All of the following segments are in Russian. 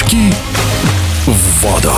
Прыжки в воду.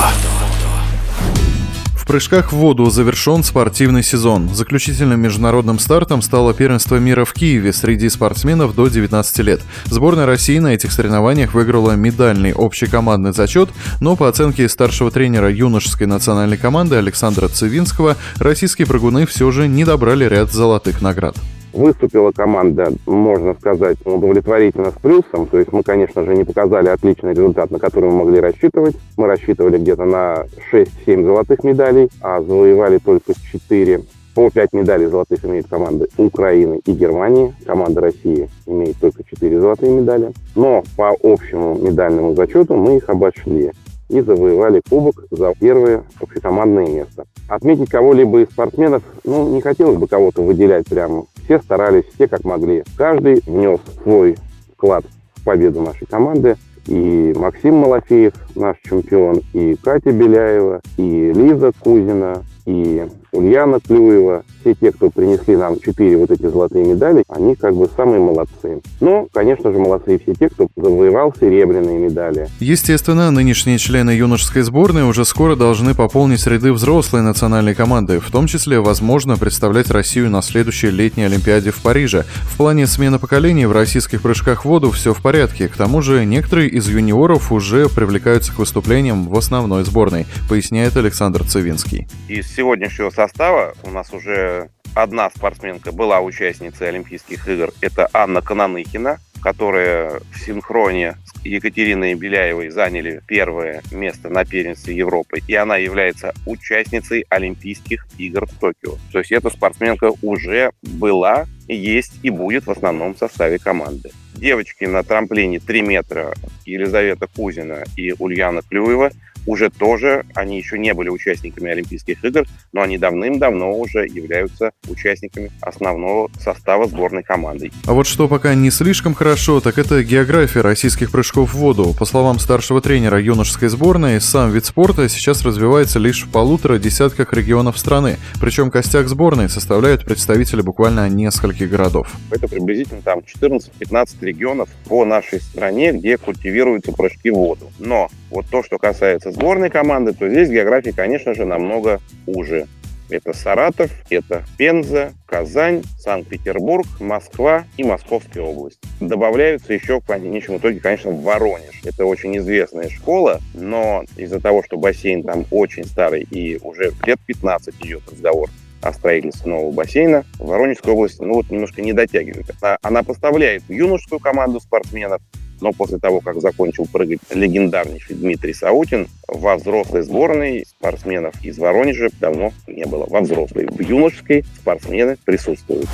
В прыжках в воду завершен спортивный сезон. Заключительным международным стартом стало первенство мира в Киеве среди спортсменов до 19 лет. Сборная России на этих соревнованиях выиграла медальный общекомандный зачет, но по оценке старшего тренера юношеской национальной команды Александра Цивинского, российские прыгуны все же не добрали ряд золотых наград. Выступила команда, можно сказать, удовлетворительно с плюсом. То есть мы, конечно же, не показали отличный результат, на который мы могли рассчитывать. Мы рассчитывали где-то на 6-7 золотых медалей, а завоевали только 4 по 5 медалей золотых имеют команды Украины и Германии. Команда России имеет только 4 золотые медали. Но по общему медальному зачету мы их обошли и завоевали кубок за первое общекомандное место. Отметить кого-либо из спортсменов, ну, не хотелось бы кого-то выделять прямо все старались, все как могли. Каждый внес свой вклад в победу нашей команды. И Максим Малафеев, наш чемпион, и Катя Беляева, и Лиза Кузина, и Ульяна Клюева, все те, кто принесли нам четыре вот эти золотые медали, они как бы самые молодцы. Но, конечно же, молодцы все те, кто завоевал серебряные медали. Естественно, нынешние члены юношеской сборной уже скоро должны пополнить ряды взрослой национальной команды, в том числе, возможно, представлять Россию на следующей летней Олимпиаде в Париже. В плане смены поколений в российских прыжках в воду все в порядке. К тому же, некоторые из юниоров уже привлекаются к выступлениям в основной сборной, поясняет Александр Цивинский. Из сегодняшнего состава у нас уже одна спортсменка была участницей Олимпийских игр. Это Анна Кананыхина, которая в синхроне с Екатериной Беляевой заняли первое место на первенстве Европы. И она является участницей Олимпийских игр в Токио. То есть эта спортсменка уже была, есть и будет в основном составе команды. Девочки на трамплине 3 метра Елизавета Кузина и Ульяна Клюева – уже тоже, они еще не были участниками Олимпийских игр, но они давным-давно уже являются участниками основного состава сборной команды. А вот что пока не слишком хорошо, так это география российских прыжков в воду. По словам старшего тренера юношеской сборной, сам вид спорта сейчас развивается лишь в полутора десятках регионов страны. Причем костяк сборной составляют представители буквально нескольких городов. Это приблизительно там 14-15 регионов по нашей стране, где культивируются прыжки в воду. Но вот то, что касается сборной команды, то здесь география, конечно же, намного уже. Это Саратов, это Пенза, Казань, Санкт-Петербург, Москва и Московская область. Добавляются еще в конечном итоге, конечно, Воронеж. Это очень известная школа, но из-за того, что бассейн там очень старый и уже лет 15 идет разговор о строительстве нового бассейна, Воронежская область ну, вот немножко не дотягивает. Она, она поставляет юношескую команду спортсменов, но после того, как закончил прыгать легендарнейший Дмитрий Саутин, во взрослой сборной спортсменов из Воронежа давно не было. Во взрослой, в юношеской спортсмены присутствуют.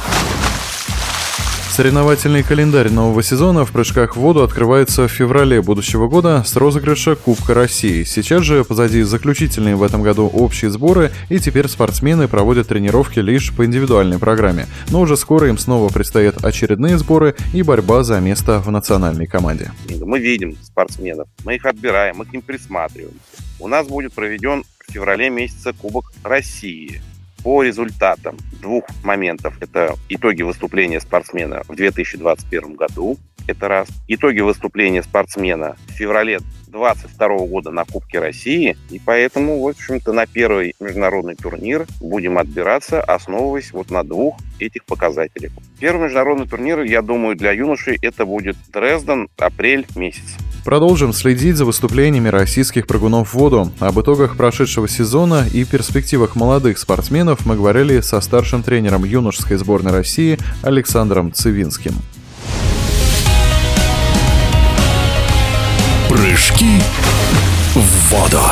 Соревновательный календарь нового сезона в прыжках в воду открывается в феврале будущего года с розыгрыша Кубка России. Сейчас же позади заключительные в этом году общие сборы, и теперь спортсмены проводят тренировки лишь по индивидуальной программе. Но уже скоро им снова предстоят очередные сборы и борьба за место в национальной команде. Мы видим спортсменов, мы их отбираем, мы к ним присматриваемся. У нас будет проведен в феврале месяце Кубок России по результатам двух моментов. Это итоги выступления спортсмена в 2021 году, это раз. Итоги выступления спортсмена в феврале 2022 года на Кубке России. И поэтому, в общем-то, на первый международный турнир будем отбираться, основываясь вот на двух этих показателях. Первый международный турнир, я думаю, для юношей это будет Дрезден, апрель месяц. Продолжим следить за выступлениями российских прыгунов в воду. Об итогах прошедшего сезона и перспективах молодых спортсменов мы говорили со старшим тренером юношеской сборной России Александром Цивинским. Прыжки в воду.